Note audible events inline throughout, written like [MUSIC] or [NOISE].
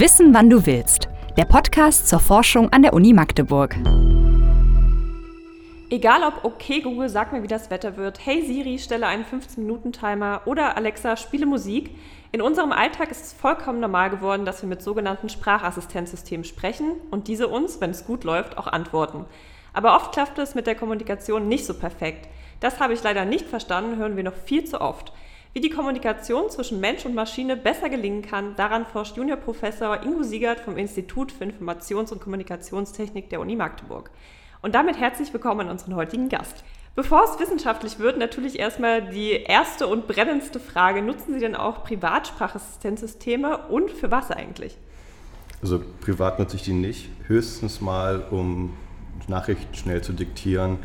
Wissen, wann du willst. Der Podcast zur Forschung an der Uni Magdeburg. Egal ob okay Google, sag mir, wie das Wetter wird, hey Siri, stelle einen 15-Minuten-Timer oder Alexa, spiele Musik. In unserem Alltag ist es vollkommen normal geworden, dass wir mit sogenannten Sprachassistenzsystemen sprechen und diese uns, wenn es gut läuft, auch antworten. Aber oft klappt es mit der Kommunikation nicht so perfekt. Das habe ich leider nicht verstanden, hören wir noch viel zu oft. Wie die Kommunikation zwischen Mensch und Maschine besser gelingen kann, daran forscht Juniorprofessor Ingo Siegert vom Institut für Informations- und Kommunikationstechnik der Uni Magdeburg. Und damit herzlich willkommen an unseren heutigen Gast. Bevor es wissenschaftlich wird, natürlich erstmal die erste und brennendste Frage. Nutzen Sie denn auch Privatsprachassistenzsysteme und für was eigentlich? Also privat nutze ich die nicht, höchstens mal, um Nachrichten schnell zu diktieren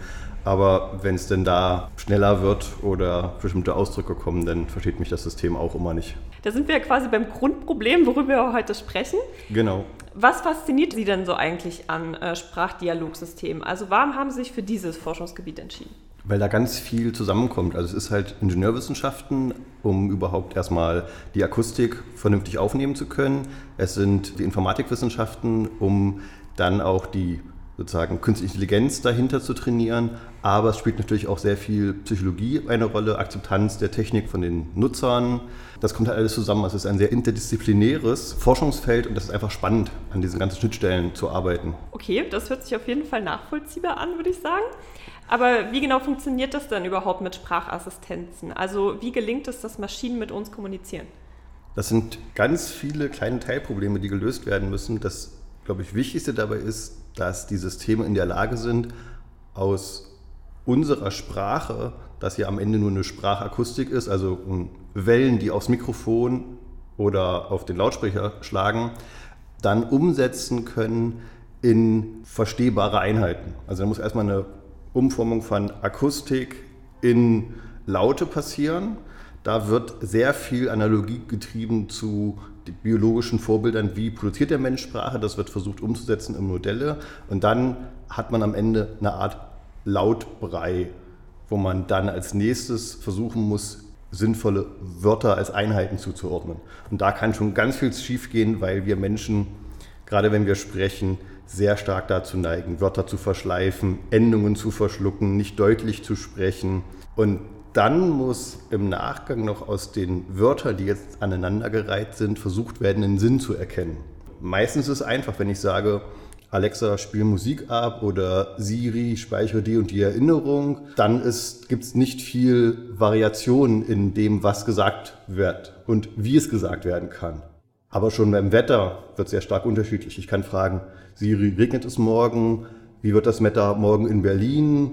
aber wenn es denn da schneller wird oder bestimmte Ausdrücke kommen, dann versteht mich das System auch immer nicht. Da sind wir ja quasi beim Grundproblem, worüber wir heute sprechen. Genau. Was fasziniert Sie denn so eigentlich an äh, Sprachdialogsystemen? Also warum haben Sie sich für dieses Forschungsgebiet entschieden? Weil da ganz viel zusammenkommt. Also es ist halt Ingenieurwissenschaften, um überhaupt erstmal die Akustik vernünftig aufnehmen zu können. Es sind die Informatikwissenschaften, um dann auch die sozusagen künstliche Intelligenz dahinter zu trainieren. Aber es spielt natürlich auch sehr viel Psychologie eine Rolle, Akzeptanz der Technik von den Nutzern. Das kommt halt alles zusammen. Es ist ein sehr interdisziplinäres Forschungsfeld und das ist einfach spannend, an diesen ganzen Schnittstellen zu arbeiten. Okay, das hört sich auf jeden Fall nachvollziehbar an, würde ich sagen. Aber wie genau funktioniert das denn überhaupt mit Sprachassistenzen? Also wie gelingt es, dass Maschinen mit uns kommunizieren? Das sind ganz viele kleine Teilprobleme, die gelöst werden müssen. Das, glaube ich, Wichtigste dabei ist, dass die Systeme in der Lage sind, aus unserer Sprache, das ja am Ende nur eine Sprachakustik ist, also Wellen, die aufs Mikrofon oder auf den Lautsprecher schlagen, dann umsetzen können in verstehbare Einheiten. Also da muss erstmal eine Umformung von Akustik in Laute passieren. Da wird sehr viel Analogie getrieben zu biologischen Vorbildern, wie produziert der Mensch Sprache. Das wird versucht umzusetzen in Modelle. Und dann hat man am Ende eine Art Lautbrei, wo man dann als nächstes versuchen muss, sinnvolle Wörter als Einheiten zuzuordnen. Und da kann schon ganz viel schiefgehen, weil wir Menschen, gerade wenn wir sprechen, sehr stark dazu neigen, Wörter zu verschleifen, Endungen zu verschlucken, nicht deutlich zu sprechen. Und dann muss im Nachgang noch aus den Wörtern, die jetzt aneinandergereiht sind, versucht werden, einen Sinn zu erkennen. Meistens ist es einfach, wenn ich sage, Alexa, spiel Musik ab oder Siri, speichere die und die Erinnerung, dann gibt es nicht viel Variation in dem, was gesagt wird und wie es gesagt werden kann. Aber schon beim Wetter wird sehr stark unterschiedlich. Ich kann fragen, Siri, regnet es morgen? Wie wird das Wetter morgen in Berlin?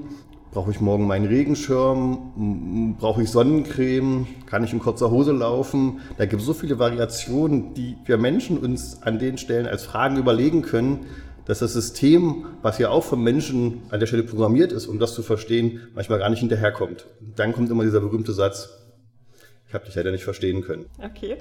Brauche ich morgen meinen Regenschirm? Brauche ich Sonnencreme? Kann ich in kurzer Hose laufen? Da gibt es so viele Variationen, die wir Menschen uns an den Stellen als Fragen überlegen können, dass das System, was ja auch vom Menschen an der Stelle programmiert ist, um das zu verstehen, manchmal gar nicht hinterherkommt. Dann kommt immer dieser berühmte Satz, ich habe dich leider nicht verstehen können. Okay.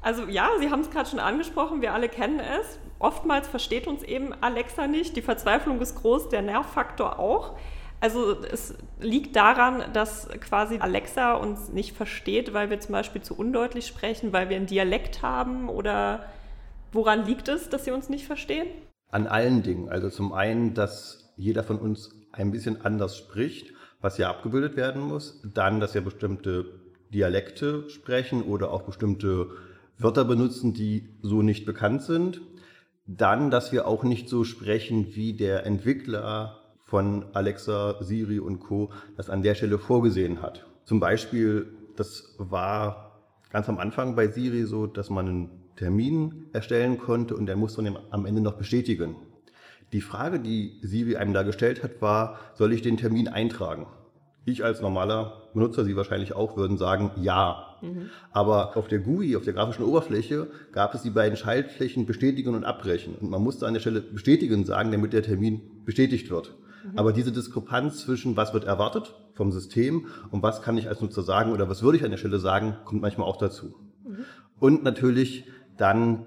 Also ja, Sie haben es gerade schon angesprochen, wir alle kennen es. Oftmals versteht uns eben Alexa nicht. Die Verzweiflung ist groß, der Nervfaktor auch. Also es liegt daran, dass quasi Alexa uns nicht versteht, weil wir zum Beispiel zu undeutlich sprechen, weil wir einen Dialekt haben oder woran liegt es, dass sie uns nicht verstehen? An allen Dingen. Also zum einen, dass jeder von uns ein bisschen anders spricht, was ja abgebildet werden muss. Dann, dass wir bestimmte Dialekte sprechen oder auch bestimmte Wörter benutzen, die so nicht bekannt sind. Dann, dass wir auch nicht so sprechen, wie der Entwickler von Alexa, Siri und Co. das an der Stelle vorgesehen hat. Zum Beispiel, das war ganz am Anfang bei Siri so, dass man einen Termin erstellen konnte und der musste man am Ende noch bestätigen. Die Frage, die Siri einem da gestellt hat, war, soll ich den Termin eintragen? Ich als normaler Benutzer, Sie wahrscheinlich auch, würden sagen, ja. Mhm. Aber auf der GUI, auf der grafischen Oberfläche, gab es die beiden Schaltflächen bestätigen und abbrechen. Und man musste an der Stelle bestätigen sagen, damit der Termin bestätigt wird. Mhm. Aber diese Diskrepanz zwischen, was wird erwartet vom System und was kann ich als Nutzer sagen oder was würde ich an der Stelle sagen, kommt manchmal auch dazu. Mhm. Und natürlich dann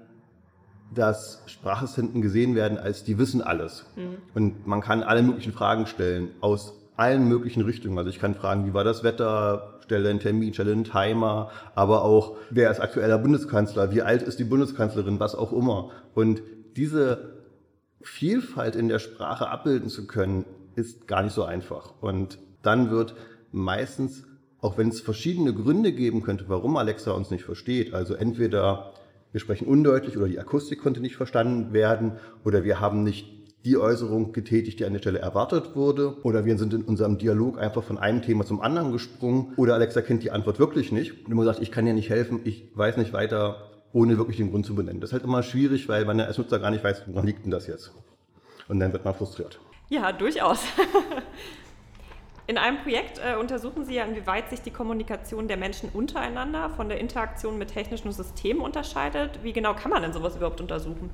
dass Sprachassistenten gesehen werden als die wissen alles. Mhm. Und man kann alle möglichen Fragen stellen aus allen möglichen Richtungen. Also ich kann fragen, wie war das Wetter, stelle einen Termin, stelle einen Timer, aber auch, wer ist aktueller Bundeskanzler, wie alt ist die Bundeskanzlerin, was auch immer. Und diese Vielfalt in der Sprache abbilden zu können, ist gar nicht so einfach. Und dann wird meistens, auch wenn es verschiedene Gründe geben könnte, warum Alexa uns nicht versteht, also entweder wir sprechen undeutlich oder die Akustik konnte nicht verstanden werden oder wir haben nicht die Äußerung getätigt, die an der Stelle erwartet wurde. Oder wir sind in unserem Dialog einfach von einem Thema zum anderen gesprungen. Oder Alexa kennt die Antwort wirklich nicht. Und immer sagt, ich kann dir nicht helfen, ich weiß nicht weiter, ohne wirklich den Grund zu benennen. Das ist halt immer schwierig, weil man als Nutzer gar nicht weiß, woran liegt denn das jetzt. Und dann wird man frustriert. Ja, durchaus. [LAUGHS] In einem Projekt äh, untersuchen Sie ja, inwieweit sich die Kommunikation der Menschen untereinander von der Interaktion mit technischen Systemen unterscheidet. Wie genau kann man denn sowas überhaupt untersuchen?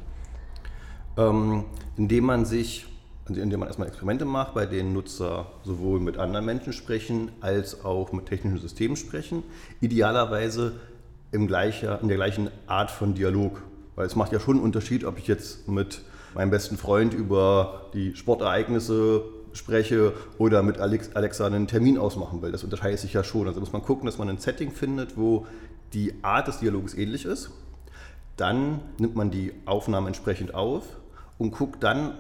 Ähm, indem man sich, also indem man erstmal Experimente macht, bei denen Nutzer sowohl mit anderen Menschen sprechen, als auch mit technischen Systemen sprechen. Idealerweise im gleicher, in der gleichen Art von Dialog. Weil es macht ja schon einen Unterschied, ob ich jetzt mit meinem besten Freund über die Sportereignisse spreche oder mit Alexa einen Termin ausmachen will. Das unterscheidet sich ja schon. Also muss man gucken, dass man ein Setting findet, wo die Art des Dialoges ähnlich ist. Dann nimmt man die Aufnahmen entsprechend auf und guckt dann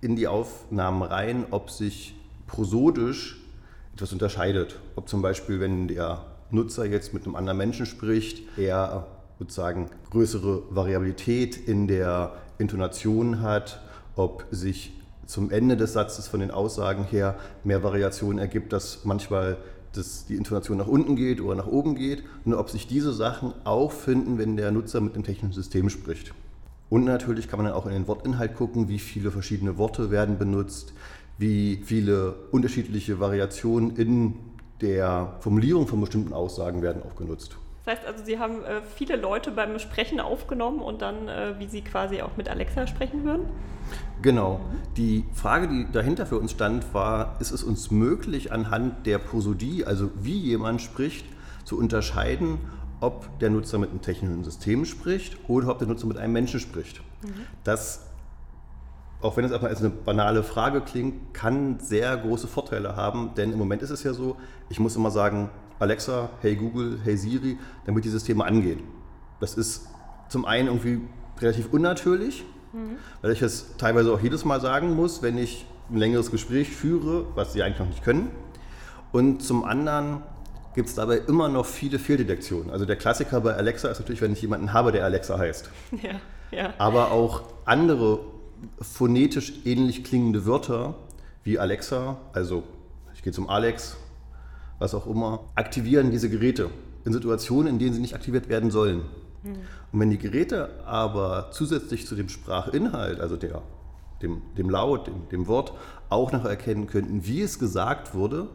in die Aufnahmen rein, ob sich prosodisch etwas unterscheidet. Ob zum Beispiel, wenn der Nutzer jetzt mit einem anderen Menschen spricht, er sozusagen größere Variabilität in der Intonation hat, ob sich zum Ende des Satzes von den Aussagen her mehr Variation ergibt, dass manchmal das, die Intonation nach unten geht oder nach oben geht und ob sich diese Sachen auch finden, wenn der Nutzer mit dem technischen System spricht. Und natürlich kann man dann auch in den Wortinhalt gucken, wie viele verschiedene Worte werden benutzt, wie viele unterschiedliche Variationen in der Formulierung von bestimmten Aussagen werden auch genutzt. Das heißt also, Sie haben äh, viele Leute beim Sprechen aufgenommen und dann, äh, wie Sie quasi auch mit Alexa sprechen würden? Genau. Die Frage, die dahinter für uns stand, war, ist es uns möglich, anhand der Prosodie, also wie jemand spricht, zu unterscheiden, ob der Nutzer mit einem technischen System spricht oder ob der Nutzer mit einem Menschen spricht. Mhm. Das, auch wenn es erstmal als eine banale Frage klingt, kann sehr große Vorteile haben, denn im Moment ist es ja so, ich muss immer sagen, Alexa, hey Google, hey Siri, damit die Systeme angehen. Das ist zum einen irgendwie relativ unnatürlich, mhm. weil ich es teilweise auch jedes Mal sagen muss, wenn ich ein längeres Gespräch führe, was sie eigentlich noch nicht können. Und zum anderen gibt es dabei immer noch viele Fehldetektionen. Also der Klassiker bei Alexa ist natürlich, wenn ich jemanden habe, der Alexa heißt. [LAUGHS] Ja, ja. Aber auch andere phonetisch ähnlich klingende Wörter wie Alexa, also ich gehe zum Alex, was auch immer, aktivieren diese Geräte in Situationen, in denen sie nicht aktiviert werden sollen. Mhm. Und wenn die Geräte aber zusätzlich zu dem Sprachinhalt, also der, dem, dem Laut, dem, dem Wort, auch noch erkennen könnten, wie es gesagt wurde,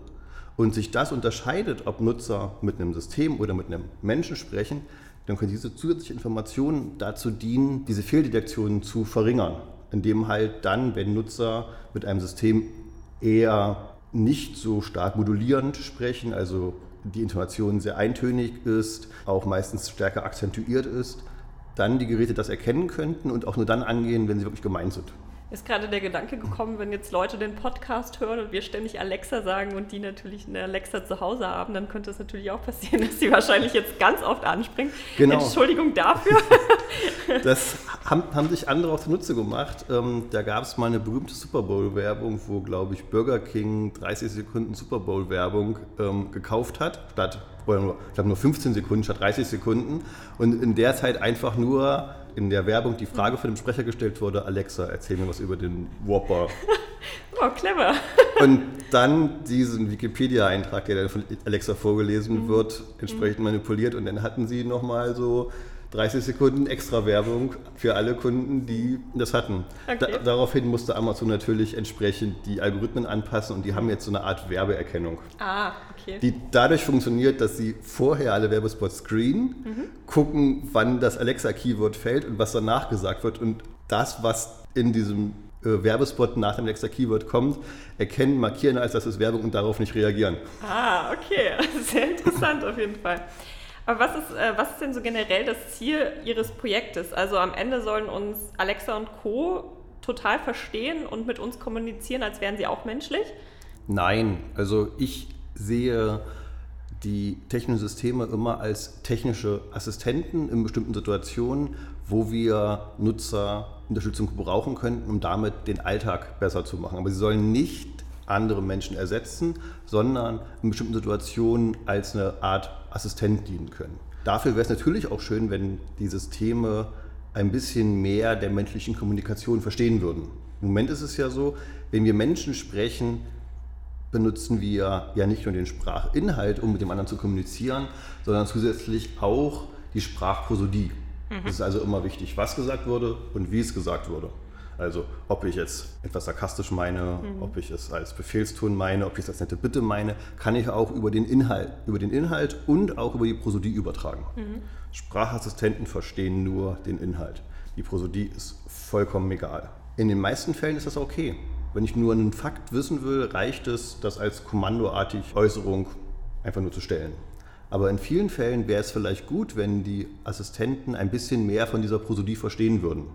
und sich das unterscheidet, ob Nutzer mit einem System oder mit einem Menschen sprechen, dann können diese zusätzlichen Informationen dazu dienen, diese Fehldetektionen zu verringern, indem halt dann, wenn Nutzer mit einem System eher nicht so stark modulierend sprechen, also die Intonation sehr eintönig ist, auch meistens stärker akzentuiert ist, dann die Geräte das erkennen könnten und auch nur dann angehen, wenn sie wirklich gemeint sind ist gerade der Gedanke gekommen, wenn jetzt Leute den Podcast hören und wir ständig Alexa sagen und die natürlich eine Alexa zu Hause haben, dann könnte es natürlich auch passieren, dass sie wahrscheinlich jetzt ganz oft anspringen. Genau. Entschuldigung dafür. [LAUGHS] Das haben, haben sich andere auch zunutze gemacht. Ähm, da gab es mal eine berühmte Super Bowl-Werbung, wo, glaube ich, Burger King 30 Sekunden Super Bowl-Werbung ähm, gekauft hat, statt, oder nur, ich glaube nur 15 Sekunden statt 30 Sekunden. Und in der Zeit einfach nur in der Werbung die Frage von dem Sprecher gestellt wurde, Alexa, erzähl mir was über den Whopper. [LAUGHS] oh, clever. Und dann diesen Wikipedia-Eintrag, der dann von Alexa vorgelesen mhm. wird, entsprechend mhm. manipuliert und dann hatten sie nochmal so 30 Sekunden extra Werbung für alle Kunden, die das hatten. Okay. Da, daraufhin musste Amazon natürlich entsprechend die Algorithmen anpassen und die haben jetzt so eine Art Werbeerkennung. Ah, okay. Die dadurch funktioniert, dass sie vorher alle Werbespots screenen, mhm. gucken, wann das Alexa-Keyword fällt und was danach gesagt wird und das, was in diesem äh, Werbespot nach dem Alexa-Keyword kommt, erkennen, markieren, als das ist Werbung und darauf nicht reagieren. Ah, okay. [LAUGHS] Sehr interessant auf jeden Fall. Aber was ist, äh, was ist denn so generell das Ziel Ihres Projektes? Also am Ende sollen uns Alexa und Co. total verstehen und mit uns kommunizieren, als wären sie auch menschlich? Nein, also ich sehe die technischen Systeme immer als technische Assistenten in bestimmten Situationen, wo wir Nutzerunterstützung brauchen könnten, um damit den Alltag besser zu machen. Aber sie sollen nicht andere Menschen ersetzen, sondern in bestimmten Situationen als eine Art Assistent dienen können. Dafür wäre es natürlich auch schön, wenn die Systeme ein bisschen mehr der menschlichen Kommunikation verstehen würden. Im Moment ist es ja so, wenn wir Menschen sprechen, benutzen wir ja nicht nur den Sprachinhalt, um mit dem anderen zu kommunizieren, sondern zusätzlich auch die Sprachprosodie. Mhm. Es ist also immer wichtig, was gesagt wurde und wie es gesagt wurde. Also ob ich jetzt etwas sarkastisch meine, mhm. ob ich es als Befehlston meine, ob ich es als nette Bitte meine, kann ich auch über den Inhalt, über den Inhalt und auch über die Prosodie übertragen. Mhm. Sprachassistenten verstehen nur den Inhalt. Die Prosodie ist vollkommen egal. In den meisten Fällen ist das okay. Wenn ich nur einen Fakt wissen will, reicht es, das als kommandoartig Äußerung einfach nur zu stellen. Aber in vielen Fällen wäre es vielleicht gut, wenn die Assistenten ein bisschen mehr von dieser Prosodie verstehen würden.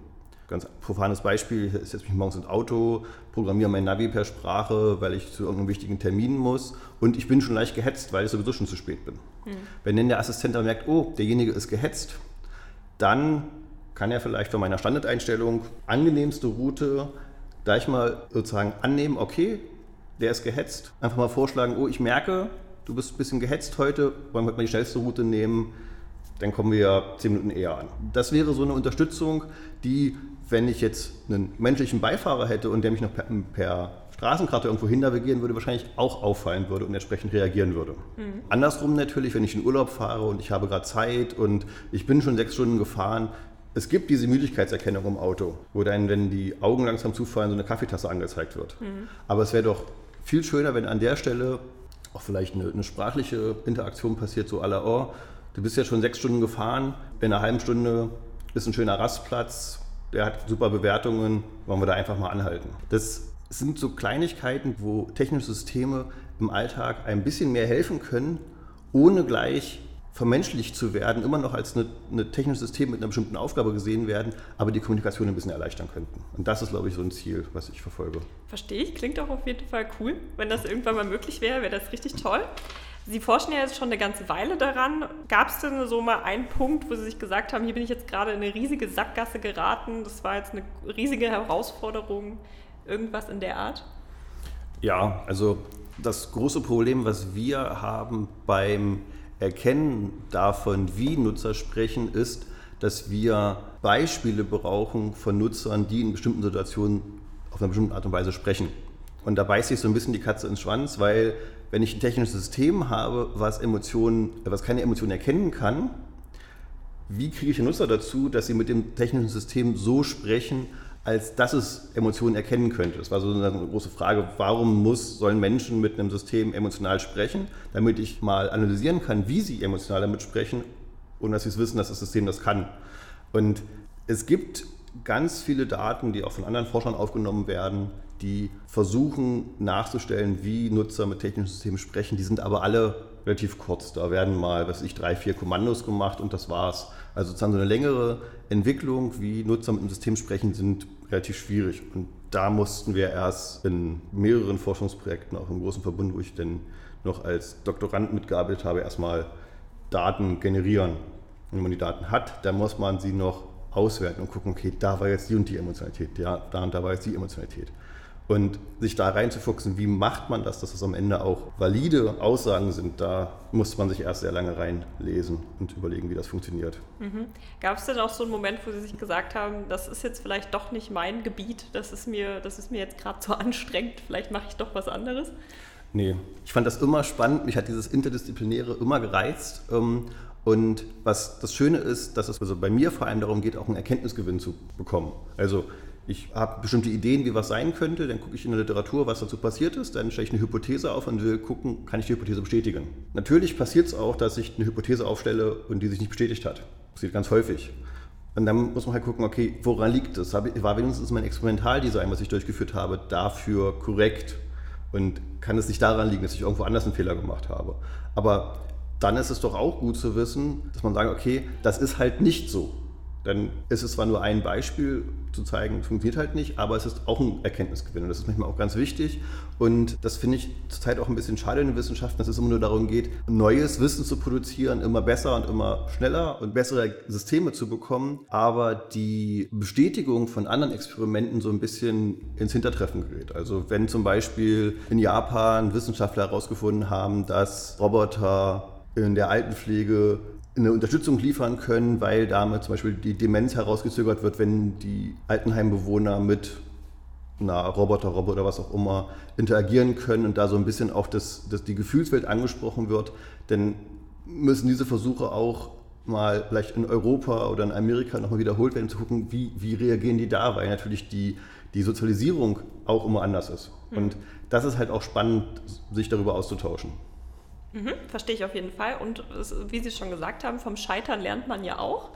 Ganz profanes Beispiel, ich setze mich morgens ins Auto, programmiere mein Navi per Sprache, weil ich zu irgendeinem wichtigen Termin muss und ich bin schon leicht gehetzt, weil ich sowieso schon zu spät bin. Mhm. Wenn dann der Assistent dann merkt, oh, derjenige ist gehetzt, dann kann er vielleicht von meiner Standardeinstellung angenehmste Route gleich mal sozusagen annehmen, okay, der ist gehetzt, einfach mal vorschlagen, oh, ich merke, du bist ein bisschen gehetzt heute, wollen wir mal die schnellste Route nehmen, dann kommen wir ja zehn Minuten eher an. Das wäre so eine Unterstützung, die, wenn ich jetzt einen menschlichen Beifahrer hätte und der mich noch per, per Straßenkarte irgendwo hin navigieren würde, wahrscheinlich auch auffallen würde und entsprechend reagieren würde. Mhm. Andersrum natürlich, wenn ich in Urlaub fahre und ich habe gerade Zeit und ich bin schon sechs Stunden gefahren, es gibt diese Müdigkeitserkennung im Auto, wo dann, wenn die Augen langsam zufallen, so eine Kaffeetasse angezeigt wird. Mhm. Aber es wäre doch viel schöner, wenn an der Stelle auch vielleicht eine, eine sprachliche Interaktion passiert, so à la, oh, du bist ja schon sechs Stunden gefahren, in einer halben Stunde ist ein schöner Rastplatz, der hat super Bewertungen, wollen wir da einfach mal anhalten. Das sind so Kleinigkeiten, wo technische Systeme im Alltag ein bisschen mehr helfen können, ohne gleich vermenschlicht zu werden, immer noch als ein technisches System mit einer bestimmten Aufgabe gesehen werden, aber die Kommunikation ein bisschen erleichtern könnten. Und das ist, glaube ich, so ein Ziel, was ich verfolge. Verstehe ich, klingt auch auf jeden Fall cool. Wenn das irgendwann mal möglich wäre, wäre das richtig toll. Sie forschen ja jetzt schon eine ganze Weile daran. Gab es denn so mal einen Punkt, wo Sie sich gesagt haben, hier bin ich jetzt gerade in eine riesige Sackgasse geraten, das war jetzt eine riesige Herausforderung, irgendwas in der Art? Ja, also das große Problem, was wir haben beim Erkennen davon, wie Nutzer sprechen, ist, dass wir Beispiele brauchen von Nutzern, die in bestimmten Situationen auf eine bestimmte Art und Weise sprechen. Und da beißt sich so ein bisschen die Katze ins Schwanz, weil wenn ich ein technisches System habe, was Emotionen, was keine Emotionen erkennen kann, wie kriege ich den Nutzer dazu, dass sie mit dem technischen System so sprechen, als dass es Emotionen erkennen könnte. Das war so eine große Frage, warum muss, sollen Menschen mit einem System emotional sprechen, damit ich mal analysieren kann, wie sie emotional damit sprechen und dass sie es wissen, dass das System das kann. Und es gibt ganz viele Daten, die auch von anderen Forschern aufgenommen werden, die versuchen nachzustellen, wie Nutzer mit technischen Systemen sprechen. Die sind aber alle relativ kurz. Da werden mal, was ich, drei, vier Kommandos gemacht und das war's. Also sozusagen so eine längere Entwicklung, wie Nutzer mit dem System sprechen, sind relativ schwierig. Und da mussten wir erst in mehreren Forschungsprojekten, auch im großen Verbund, wo ich denn noch als Doktorand mitgearbeitet habe, erstmal Daten generieren. Und wenn man die Daten hat, dann muss man sie noch auswerten und gucken, okay, da war jetzt die und die Emotionalität, ja, da und da war jetzt die Emotionalität. Und sich da reinzufuchsen, wie macht man das, dass das am Ende auch valide Aussagen sind, da muss man sich erst sehr lange reinlesen und überlegen, wie das funktioniert. Mhm. Gab es denn auch so einen Moment, wo Sie sich gesagt haben, das ist jetzt vielleicht doch nicht mein Gebiet, das ist mir, das ist mir jetzt gerade zu [LAUGHS] anstrengend, vielleicht mache ich doch was anderes? Nee, ich fand das immer spannend, mich hat dieses Interdisziplinäre immer gereizt. Ähm, und was das Schöne ist, dass es also bei mir vor allem darum geht, auch einen Erkenntnisgewinn zu bekommen. Also ich habe bestimmte Ideen, wie was sein könnte, dann gucke ich in der Literatur, was dazu passiert ist, dann stelle ich eine Hypothese auf und will gucken, kann ich die Hypothese bestätigen. Natürlich passiert es auch, dass ich eine Hypothese aufstelle und die sich nicht bestätigt hat. Das passiert ganz häufig. Und dann muss man halt gucken, okay, woran liegt es? War wenigstens mein Experimentaldesign, was ich durchgeführt habe, dafür korrekt? Und kann es nicht daran liegen, dass ich irgendwo anders einen Fehler gemacht habe? Aber dann ist es doch auch gut zu wissen, dass man sagt, okay, das ist halt nicht so. Dann ist es zwar nur ein Beispiel zu zeigen, funktioniert halt nicht, aber es ist auch ein Erkenntnisgewinn und das ist manchmal auch ganz wichtig und das finde ich zurzeit auch ein bisschen schade in den Wissenschaften, dass es immer nur darum geht, neues Wissen zu produzieren, immer besser und immer schneller und bessere Systeme zu bekommen, aber die Bestätigung von anderen Experimenten so ein bisschen ins Hintertreffen gerät. Also wenn zum Beispiel in Japan Wissenschaftler herausgefunden haben, dass Roboter in der Altenpflege eine Unterstützung liefern können, weil damit zum Beispiel die Demenz herausgezögert wird, wenn die Altenheimbewohner mit einer Roboterrobbe oder was auch immer interagieren können und da so ein bisschen auch das, das, die Gefühlswelt angesprochen wird, dann müssen diese Versuche auch mal vielleicht in Europa oder in Amerika nochmal wiederholt werden, zu gucken, wie, wie reagieren die da, weil natürlich die, die Sozialisierung auch immer anders ist. Mhm. Und das ist halt auch spannend, sich darüber auszutauschen. Mhm, verstehe ich auf jeden Fall. Und wie Sie schon gesagt haben, vom Scheitern lernt man ja auch.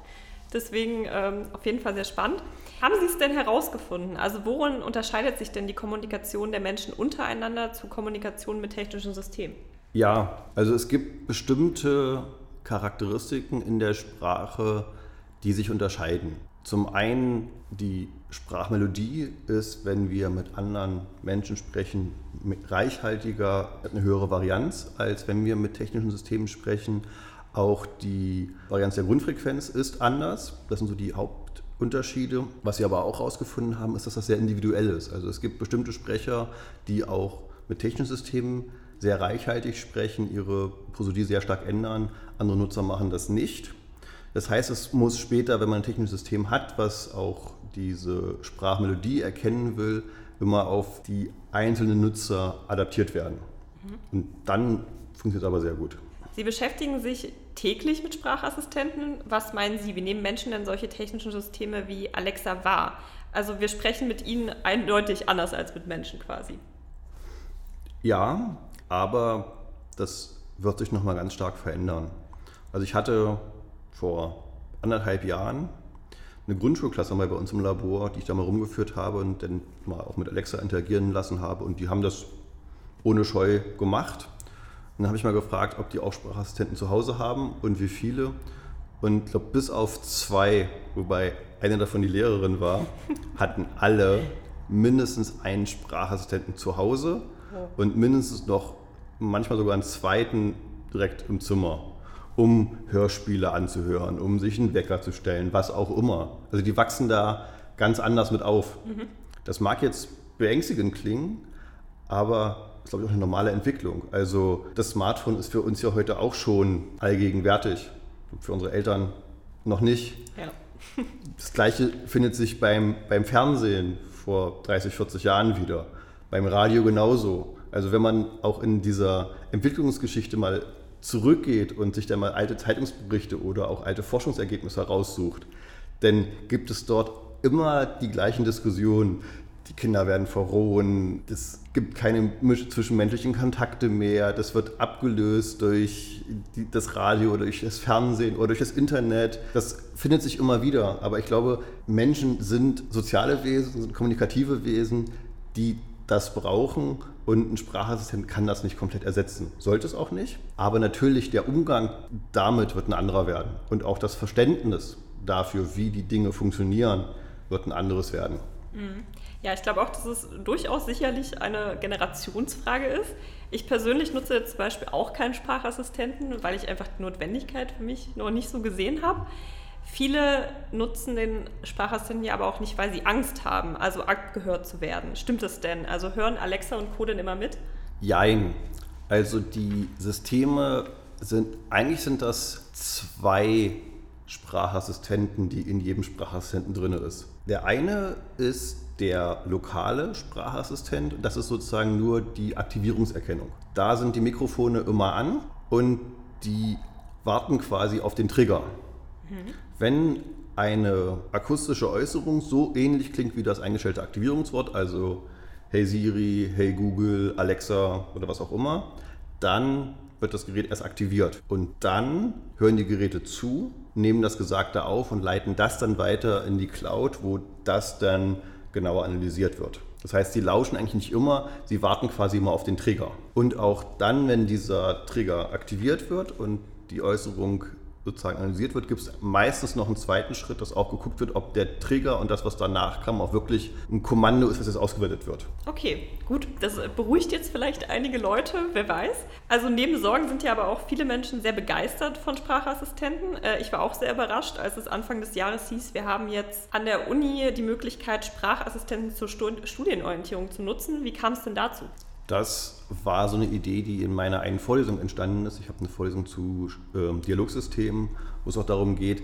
Deswegen ähm, auf jeden Fall sehr spannend. Haben Sie es denn herausgefunden? Also worin unterscheidet sich denn die Kommunikation der Menschen untereinander zu Kommunikation mit technischen Systemen? Ja, also es gibt bestimmte Charakteristiken in der Sprache, die sich unterscheiden. Zum einen die Sprachmelodie ist, wenn wir mit anderen Menschen sprechen, reichhaltiger, eine höhere Varianz, als wenn wir mit technischen Systemen sprechen. Auch die Varianz der Grundfrequenz ist anders. Das sind so die Hauptunterschiede. Was wir aber auch herausgefunden haben, ist, dass das sehr individuell ist. Also es gibt bestimmte Sprecher, die auch mit technischen Systemen sehr reichhaltig sprechen, ihre Prosodie sehr stark ändern. Andere Nutzer machen das nicht. Das heißt, es muss später, wenn man ein technisches System hat, was auch diese Sprachmelodie erkennen will, immer auf die einzelnen Nutzer adaptiert werden. Mhm. Und dann funktioniert es aber sehr gut. Sie beschäftigen sich täglich mit Sprachassistenten. Was meinen Sie, wie nehmen Menschen denn solche technischen Systeme wie Alexa wahr? Also wir sprechen mit ihnen eindeutig anders als mit Menschen quasi. Ja, aber das wird sich nochmal ganz stark verändern. Also ich hatte vor anderthalb Jahren eine Grundschulklasse mal bei uns im Labor, die ich da mal rumgeführt habe und dann mal auch mit Alexa interagieren lassen habe. Und die haben das ohne Scheu gemacht. Und dann habe ich mal gefragt, ob die auch Sprachassistenten zu Hause haben und wie viele. Und ich glaube, bis auf zwei, wobei eine davon die Lehrerin war, [LAUGHS] hatten alle mindestens einen Sprachassistenten zu Hause und mindestens noch manchmal sogar einen zweiten direkt im Zimmer um Hörspiele anzuhören, um sich einen Wecker zu stellen, was auch immer. Also die wachsen da ganz anders mit auf. Mhm. Das mag jetzt beängstigend klingen, aber ist, glaube ich, auch eine normale Entwicklung. Also das Smartphone ist für uns ja heute auch schon allgegenwärtig. Für unsere Eltern noch nicht. Ja. [LAUGHS] Das gleiche findet sich beim, beim Fernsehen vor 30, 40 Jahren wieder. Beim Radio genauso. Also wenn man auch in dieser Entwicklungsgeschichte mal zurückgeht und sich dann mal alte Zeitungsberichte oder auch alte Forschungsergebnisse heraussucht, dann gibt es dort immer die gleichen Diskussionen. Die Kinder werden verrohen, es gibt keine zwischenmenschlichen Kontakte mehr, das wird abgelöst durch die, das Radio durch das Fernsehen oder durch das Internet. Das findet sich immer wieder, aber ich glaube, Menschen sind soziale Wesen, sind kommunikative Wesen, die das brauchen und ein Sprachassistent kann das nicht komplett ersetzen. Sollte es auch nicht. Aber natürlich der Umgang damit wird ein anderer werden. Und auch das Verständnis dafür, wie die Dinge funktionieren, wird ein anderes werden. Mhm. Ja, ich glaube auch, dass es durchaus sicherlich eine Generationsfrage ist. Ich persönlich nutze jetzt zum Beispiel auch keinen Sprachassistenten, weil ich einfach die Notwendigkeit für mich noch nicht so gesehen habe. Viele nutzen den Sprachassistenten ja aber auch nicht, weil sie Angst haben, also abgehört zu werden. Stimmt das denn? Also hören Alexa und Co. denn immer mit? Jein. Also die Systeme sind, eigentlich sind das zwei Sprachassistenten, die in jedem Sprachassistenten drin ist. Der eine ist der lokale Sprachassistent, das ist sozusagen nur die Aktivierungserkennung. Da sind die Mikrofone immer an und die warten quasi auf den Trigger. Mhm. Wenn eine akustische Äußerung so ähnlich klingt wie das eingestellte Aktivierungswort, also Hey Siri, Hey Google, Alexa oder was auch immer, dann wird das Gerät erst aktiviert. Und dann hören die Geräte zu, nehmen das Gesagte auf und leiten das dann weiter in die Cloud, wo das dann genauer analysiert wird. Das heißt, sie lauschen eigentlich nicht immer, sie warten quasi immer auf den Trigger. Und auch dann, wenn dieser Trigger aktiviert wird und die Äußerung sozusagen analysiert wird, gibt es meistens noch einen zweiten Schritt, dass auch geguckt wird, ob der Trigger und das, was danach kam, auch wirklich ein Kommando ist, was jetzt ausgewertet wird. Okay, gut. Das beruhigt jetzt vielleicht einige Leute, wer weiß. Also neben Sorgen sind ja aber auch viele Menschen sehr begeistert von Sprachassistenten. Äh, ich war auch sehr überrascht, als es Anfang des Jahres hieß, wir haben jetzt an der Uni die Möglichkeit, Sprachassistenten zur Studienorientierung zu nutzen. Wie kam es denn dazu? Das war so eine Idee, die in meiner einen Vorlesung entstanden ist. Ich habe eine Vorlesung zu äh, Dialogsystemen, wo es auch darum geht,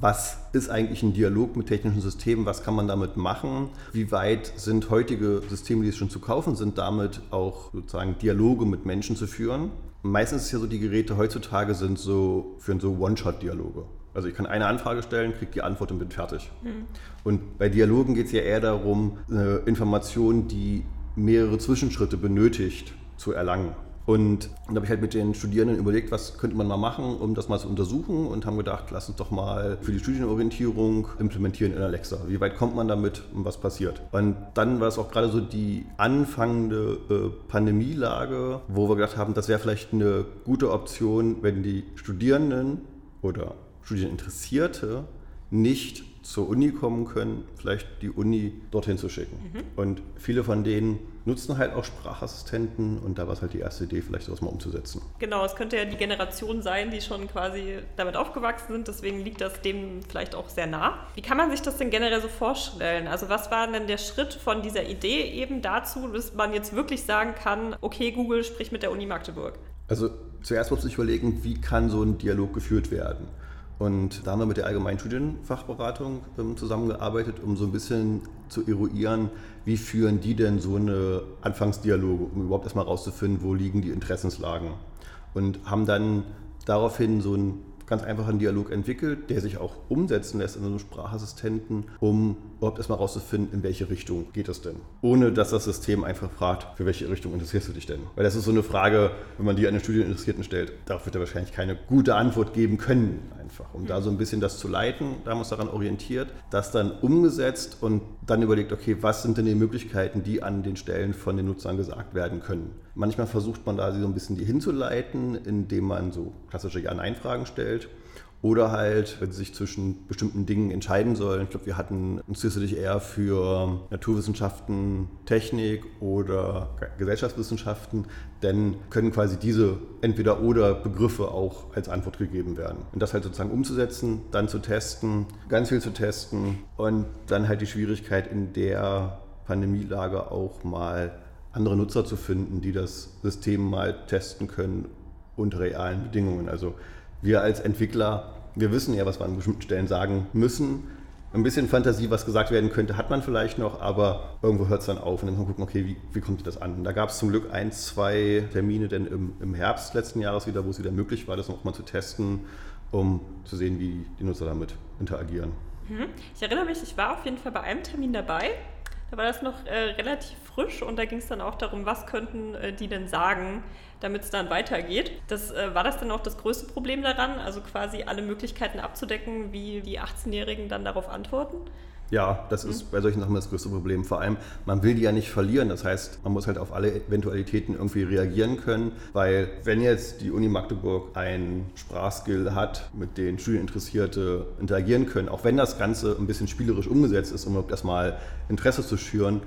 was ist eigentlich ein Dialog mit technischen Systemen, was kann man damit machen, wie weit sind heutige Systeme, die es schon zu kaufen sind, damit auch sozusagen Dialoge mit Menschen zu führen. Meistens ist es ja so, die Geräte heutzutage sind so, führen so One-Shot-Dialoge. Also ich kann eine Anfrage stellen, kriege die Antwort und bin fertig. Mhm. Und bei Dialogen geht es ja eher darum, eine Information, die mehrere Zwischenschritte benötigt, zu erlangen. Und da habe ich halt mit den Studierenden überlegt, was könnte man mal machen, um das mal zu untersuchen und haben gedacht, lass uns doch mal für die Studienorientierung implementieren in Alexa. Wie weit kommt man damit und was passiert? Und dann war es auch gerade so die anfangende äh, Pandemielage, wo wir gedacht haben, das wäre vielleicht eine gute Option, wenn die Studierenden oder Studieninteressierte nicht zur Uni kommen können, vielleicht die Uni dorthin zu schicken. Mhm. Und viele von denen nutzen halt auch Sprachassistenten und da war es halt die erste Idee, vielleicht sowas mal umzusetzen. Genau, es könnte ja die Generation sein, die schon quasi damit aufgewachsen sind, deswegen liegt das dem vielleicht auch sehr nah. Wie kann man sich das denn generell so vorstellen? Also was war denn der Schritt von dieser Idee eben dazu, dass man jetzt wirklich sagen kann, okay, Google spricht mit der Uni Magdeburg? Also zuerst muss ich überlegen, wie kann so ein Dialog geführt werden? Und da haben wir mit der Allgemeinen Studienfachberatung ähm, zusammengearbeitet, um so ein bisschen zu eruieren, wie führen die denn so eine Anfangsdialoge, um überhaupt erstmal rauszufinden, wo liegen die Interessenslagen. Und haben dann daraufhin so ein ganz einfachen Dialog entwickelt, der sich auch umsetzen lässt in so einem Sprachassistenten, um überhaupt erstmal herauszufinden, in welche Richtung geht es denn. Ohne dass das System einfach fragt, für welche Richtung interessierst du dich denn? Weil das ist so eine Frage, wenn man die an den Studieninteressierten stellt, darauf wird er wahrscheinlich keine gute Antwort geben können, einfach. Um da so ein bisschen das zu leiten, da haben wir uns daran orientiert, das dann umgesetzt und dann überlegt, okay, was sind denn die Möglichkeiten, die an den Stellen von den Nutzern gesagt werden können. Manchmal versucht man da so ein bisschen die hinzuleiten, indem man so klassische Ja-Nein-Fragen stellt. Oder halt, wenn sie sich zwischen bestimmten Dingen entscheiden sollen. Ich glaube, wir hatten uns dich eher für Naturwissenschaften, Technik oder Gesellschaftswissenschaften, denn können quasi diese entweder-oder Begriffe auch als Antwort gegeben werden. Und das halt sozusagen umzusetzen, dann zu testen, ganz viel zu testen und dann halt die Schwierigkeit in der Pandemielage auch mal andere Nutzer zu finden, die das System mal testen können unter realen Bedingungen. Also wir als Entwickler, wir wissen ja, was wir an bestimmten Stellen sagen müssen. Ein bisschen Fantasie, was gesagt werden könnte, hat man vielleicht noch, aber irgendwo hört es dann auf und dann muss man gucken, okay, wie, wie kommt das an? Und da gab es zum Glück ein, zwei Termine denn im, im Herbst letzten Jahres wieder, wo es wieder möglich war, das nochmal zu testen, um zu sehen, wie die Nutzer damit interagieren. Mhm. Ich erinnere mich, ich war auf jeden Fall bei einem Termin dabei. Da war das noch äh, relativ frisch und da ging es dann auch darum, was könnten äh, die denn sagen, damit es dann weitergeht. Das, äh, war das dann auch das größte Problem daran, also quasi alle Möglichkeiten abzudecken, wie die 18-Jährigen dann darauf antworten? Ja, das ist bei solchen Sachen das größte Problem. Vor allem, man will die ja nicht verlieren. Das heißt, man muss halt auf alle Eventualitäten irgendwie reagieren können, weil wenn jetzt die Uni Magdeburg einen Sprachskill hat, mit dem Studieninteressierte interagieren können, auch wenn das Ganze ein bisschen spielerisch umgesetzt ist, um erstmal Interesse zu schüren,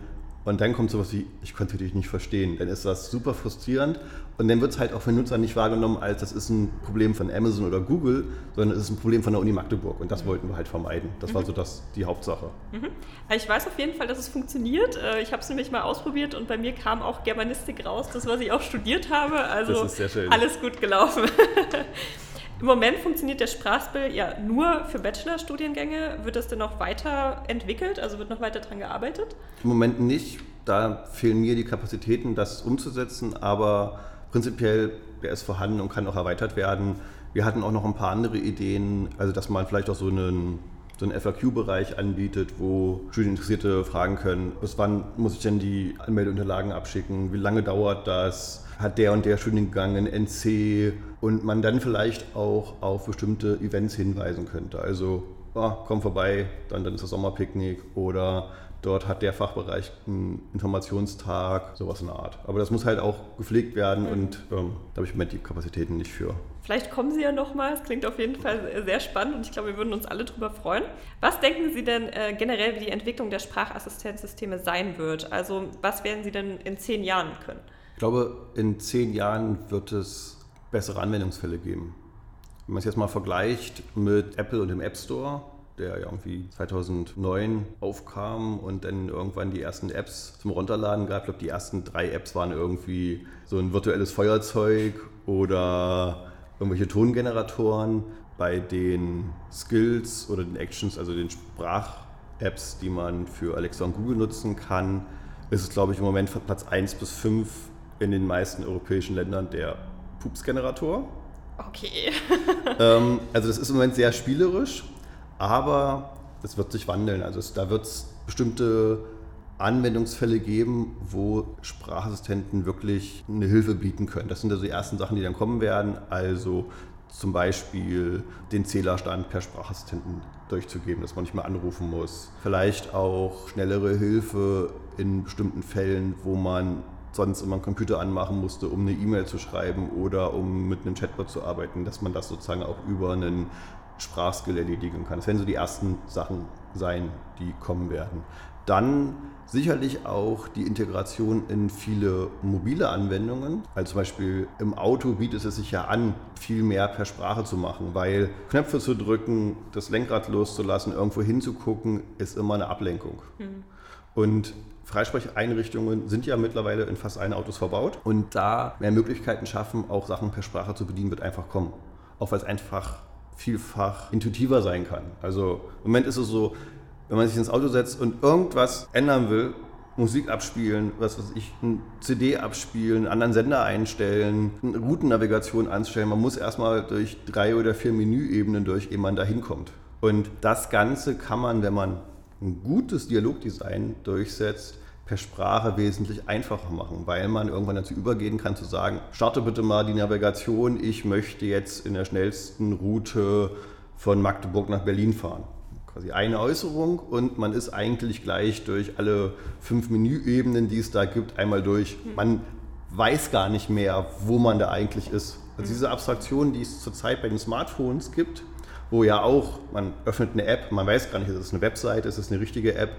und dann kommt sowas wie, ich konnte dich nicht verstehen. Dann ist das super frustrierend und dann wird es halt auch von Nutzern nicht wahrgenommen, als das ist ein Problem von Amazon oder Google, sondern es ist ein Problem von der Uni Magdeburg und das mhm. wollten wir halt vermeiden. Das mhm. war so das, die Hauptsache. Mhm. Ich weiß auf jeden Fall, dass es funktioniert. Äh, ich habe es nämlich mal ausprobiert und bei mir kam auch Germanistik raus, das was ich auch studiert habe. Also alles gut gelaufen. [LAUGHS] Im Moment funktioniert der Sprachspiel ja nur für Bachelorstudiengänge. Wird das denn noch weiterentwickelt? Also wird noch weiter daran gearbeitet? Im Moment nicht. Da fehlen mir die Kapazitäten, das umzusetzen. Aber prinzipiell der ist vorhanden und kann auch erweitert werden. Wir hatten auch noch ein paar andere Ideen, also dass man vielleicht auch so einen so einen FAQ-Bereich anbietet, wo Studieninteressierte fragen können, bis wann muss ich denn die Anmeldeunterlagen abschicken, wie lange dauert das, hat der und der Studiengang ein NC und man dann vielleicht auch auf bestimmte Events hinweisen könnte. Also, oh, komm vorbei, dann, dann ist das Sommerpicknick oder dort hat der Fachbereich einen Informationstag, sowas in der Art. Aber das muss halt auch gepflegt werden und ähm, da habe ich im Moment die Kapazitäten nicht für. Vielleicht kommen Sie ja nochmal. Es klingt auf jeden Fall sehr spannend und ich glaube, wir würden uns alle darüber freuen. Was denken Sie denn äh, generell, wie die Entwicklung der Sprachassistenzsysteme sein wird? Also was werden Sie denn in zehn Jahren können? Ich glaube, in zehn Jahren wird es bessere Anwendungsfälle geben. Wenn man es jetzt mal vergleicht mit Apple und dem App Store, der irgendwie 2009 aufkam und dann irgendwann die ersten Apps zum Runterladen gab. Ich glaube, die ersten drei Apps waren irgendwie so ein virtuelles Feuerzeug oder irgendwelche Tongeneratoren. Bei den Skills oder den Actions, also den Sprach-Apps, die man für Alexa und Google nutzen kann, ist es, glaube ich, im Moment von Platz 1 bis 5 in den meisten europäischen Ländern der Pups-Generator. Okay. [LAUGHS] ähm, also das ist im Moment sehr spielerisch, aber es wird sich wandeln. Also es, da wird es bestimmte Anwendungsfälle geben, wo Sprachassistenten wirklich eine Hilfe bieten können. Das sind also die ersten Sachen, die dann kommen werden. Also zum Beispiel den Zählerstand per Sprachassistenten durchzugeben, dass man nicht mehr anrufen muss. Vielleicht auch schnellere Hilfe in bestimmten Fällen, wo man sonst immer einen Computer anmachen musste, um eine E-Mail zu schreiben oder um mit einem Chatbot zu arbeiten, dass man das sozusagen auch über einen Sprachskill erledigen kann. Das werden so die ersten Sachen sein, die kommen werden. Dann sicherlich auch die Integration in viele mobile Anwendungen. Also zum Beispiel im Auto bietet es sich ja an, viel mehr per Sprache zu machen, weil Knöpfe zu drücken, das Lenkrad loszulassen, irgendwo hinzugucken, ist immer eine Ablenkung. Mhm. Und Freisprecheinrichtungen sind ja mittlerweile in fast allen Autos verbaut. Und da mehr Möglichkeiten schaffen, auch Sachen per Sprache zu bedienen, wird einfach kommen. Auch weil es einfach vielfach intuitiver sein kann. Also im Moment ist es so, wenn man sich ins Auto setzt und irgendwas ändern will, Musik abspielen, was weiß ich, ein CD abspielen, einen anderen Sender einstellen, eine Routennavigation anstellen. Man muss erstmal durch drei oder vier Menüebenen durch, ehe man da hinkommt. Und das Ganze kann man, wenn man ein gutes Dialogdesign durchsetzt, per Sprache wesentlich einfacher machen, weil man irgendwann dazu übergehen kann zu sagen, starte bitte mal die Navigation, ich möchte jetzt in der schnellsten Route von Magdeburg nach Berlin fahren. Quasi eine Äußerung und man ist eigentlich gleich durch alle fünf Menüebenen, die es da gibt, einmal durch. Man weiß gar nicht mehr, wo man da eigentlich ist. Also diese Abstraktion, die es zurzeit bei den Smartphones gibt, wo ja auch, man öffnet eine App, man weiß gar nicht, ist es eine Webseite, ist es eine richtige App,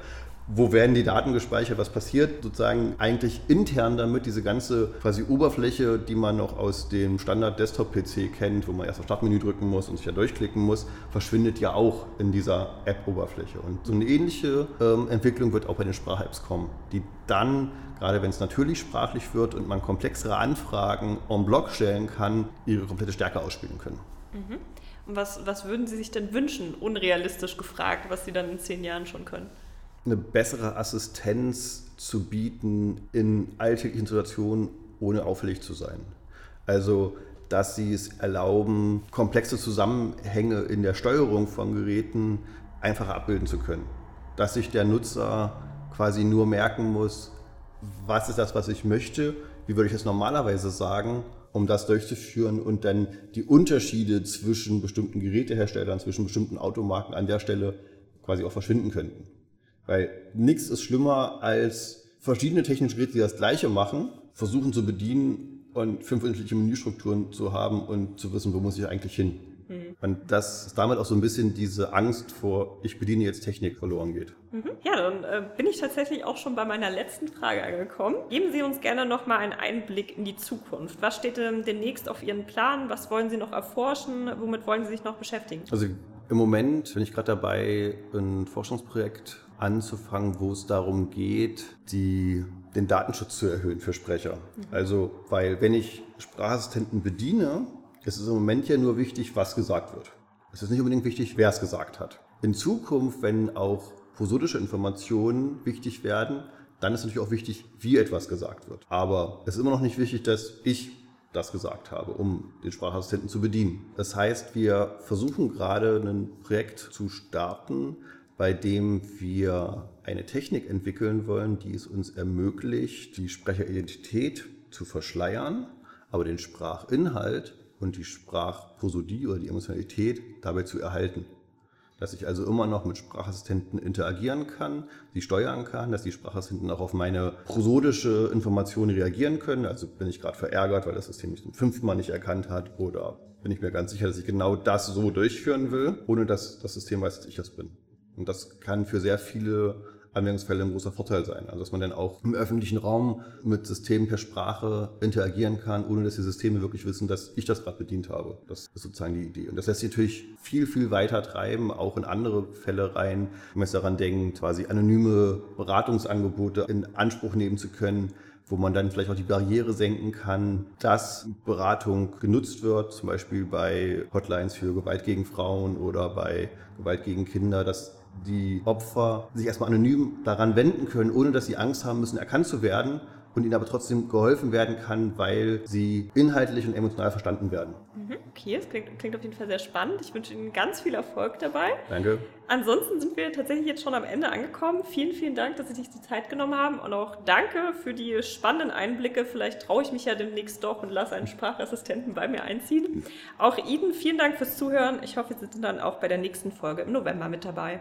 wo werden die Daten gespeichert, was passiert sozusagen eigentlich intern damit, diese ganze quasi Oberfläche, die man noch aus dem Standard-Desktop-PC kennt, wo man erst auf Startmenü drücken muss und sich ja durchklicken muss, verschwindet ja auch in dieser App-Oberfläche. Und so eine ähnliche ähm, Entwicklung wird auch bei den Sprach-Apps kommen, die dann, gerade wenn es natürlich sprachlich wird und man komplexere Anfragen en bloc stellen kann, ihre komplette Stärke ausspielen können. Mhm. Was, was würden Sie sich denn wünschen, unrealistisch gefragt, was Sie dann in zehn Jahren schon können? Eine bessere Assistenz zu bieten in alltäglichen Situationen, ohne auffällig zu sein. Also, dass sie es erlauben, komplexe Zusammenhänge in der Steuerung von Geräten einfacher abbilden zu können. Dass sich der Nutzer quasi nur merken muss, was ist das, was ich möchte, wie würde ich es normalerweise sagen um das durchzuführen und dann die Unterschiede zwischen bestimmten Geräteherstellern, zwischen bestimmten Automarken an der Stelle quasi auch verschwinden könnten. Weil nichts ist schlimmer als verschiedene technische Geräte, die das Gleiche machen, versuchen zu bedienen und fünf unterschiedliche Menüstrukturen zu haben und zu wissen, wo muss ich eigentlich hin. Mhm. Und dass damit auch so ein bisschen diese Angst vor, ich bediene jetzt Technik verloren geht. Mhm. Ja, dann äh, bin ich tatsächlich auch schon bei meiner letzten Frage angekommen. Geben Sie uns gerne noch mal einen Einblick in die Zukunft. Was steht denn demnächst auf Ihren Plan? Was wollen Sie noch erforschen? Womit wollen Sie sich noch beschäftigen? Also im Moment bin ich gerade dabei, ein Forschungsprojekt anzufangen, wo es darum geht, die, den Datenschutz zu erhöhen für Sprecher. Mhm. Also, weil wenn ich Sprachassistenten bediene, es ist im Moment ja nur wichtig, was gesagt wird. Es ist nicht unbedingt wichtig, wer es gesagt hat. In Zukunft, wenn auch prosodische Informationen wichtig werden, dann ist natürlich auch wichtig, wie etwas gesagt wird. Aber es ist immer noch nicht wichtig, dass ich das gesagt habe, um den Sprachassistenten zu bedienen. Das heißt, wir versuchen gerade ein Projekt zu starten, bei dem wir eine Technik entwickeln wollen, die es uns ermöglicht, die Sprecheridentität zu verschleiern, aber den Sprachinhalt und die Sprachprosodie oder die Emotionalität dabei zu erhalten. dass ich also immer noch mit Sprachassistenten interagieren kann, sie steuern kann, dass die Sprachassistenten auch auf meine prosodische Information reagieren können. Also bin ich gerade verärgert, weil das System mich zum fünften Mal nicht erkannt hat oder bin ich mir ganz sicher, dass ich genau das so durchführen will, ohne dass das System weiß, dass ich das bin. Und das kann für sehr viele Anwendungsfälle ein großer Vorteil sein. Also dass man dann auch im öffentlichen Raum mit Systemen per Sprache interagieren kann, ohne dass die Systeme wirklich wissen, dass ich das gerade bedient habe. Das ist sozusagen die Idee. Und das lässt sich natürlich viel, viel weiter treiben, auch in andere Fälle rein. Wenn man jetzt daran denkt, quasi anonyme Beratungsangebote in Anspruch nehmen zu können, wo man dann vielleicht auch die Barriere senken kann, dass Beratung genutzt wird, zum Beispiel bei Hotlines für Gewalt gegen Frauen oder bei Gewalt gegen Kinder, dass die Opfer sich erstmal anonym daran wenden können, ohne dass sie Angst haben müssen, erkannt zu werden und ihnen aber trotzdem geholfen werden kann, weil sie inhaltlich und emotional verstanden werden. Mhm, okay, das klingt, klingt, auf jeden Fall sehr spannend. Ich wünsche Ihnen ganz viel Erfolg dabei. Danke. Ansonsten sind wir tatsächlich jetzt schon am Ende angekommen. Vielen, vielen Dank, dass Sie sich die Zeit genommen haben und auch danke für die spannenden Einblicke. Vielleicht traue ich mich ja demnächst doch und lasse einen Sprachassistenten bei mir einziehen. Auch Ihnen vielen Dank fürs Zuhören. Ich hoffe, Sie sind dann auch bei der nächsten Folge im November mit dabei.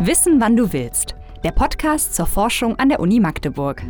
Wissen, wann du willst. Der Podcast zur Forschung an der Uni Magdeburg.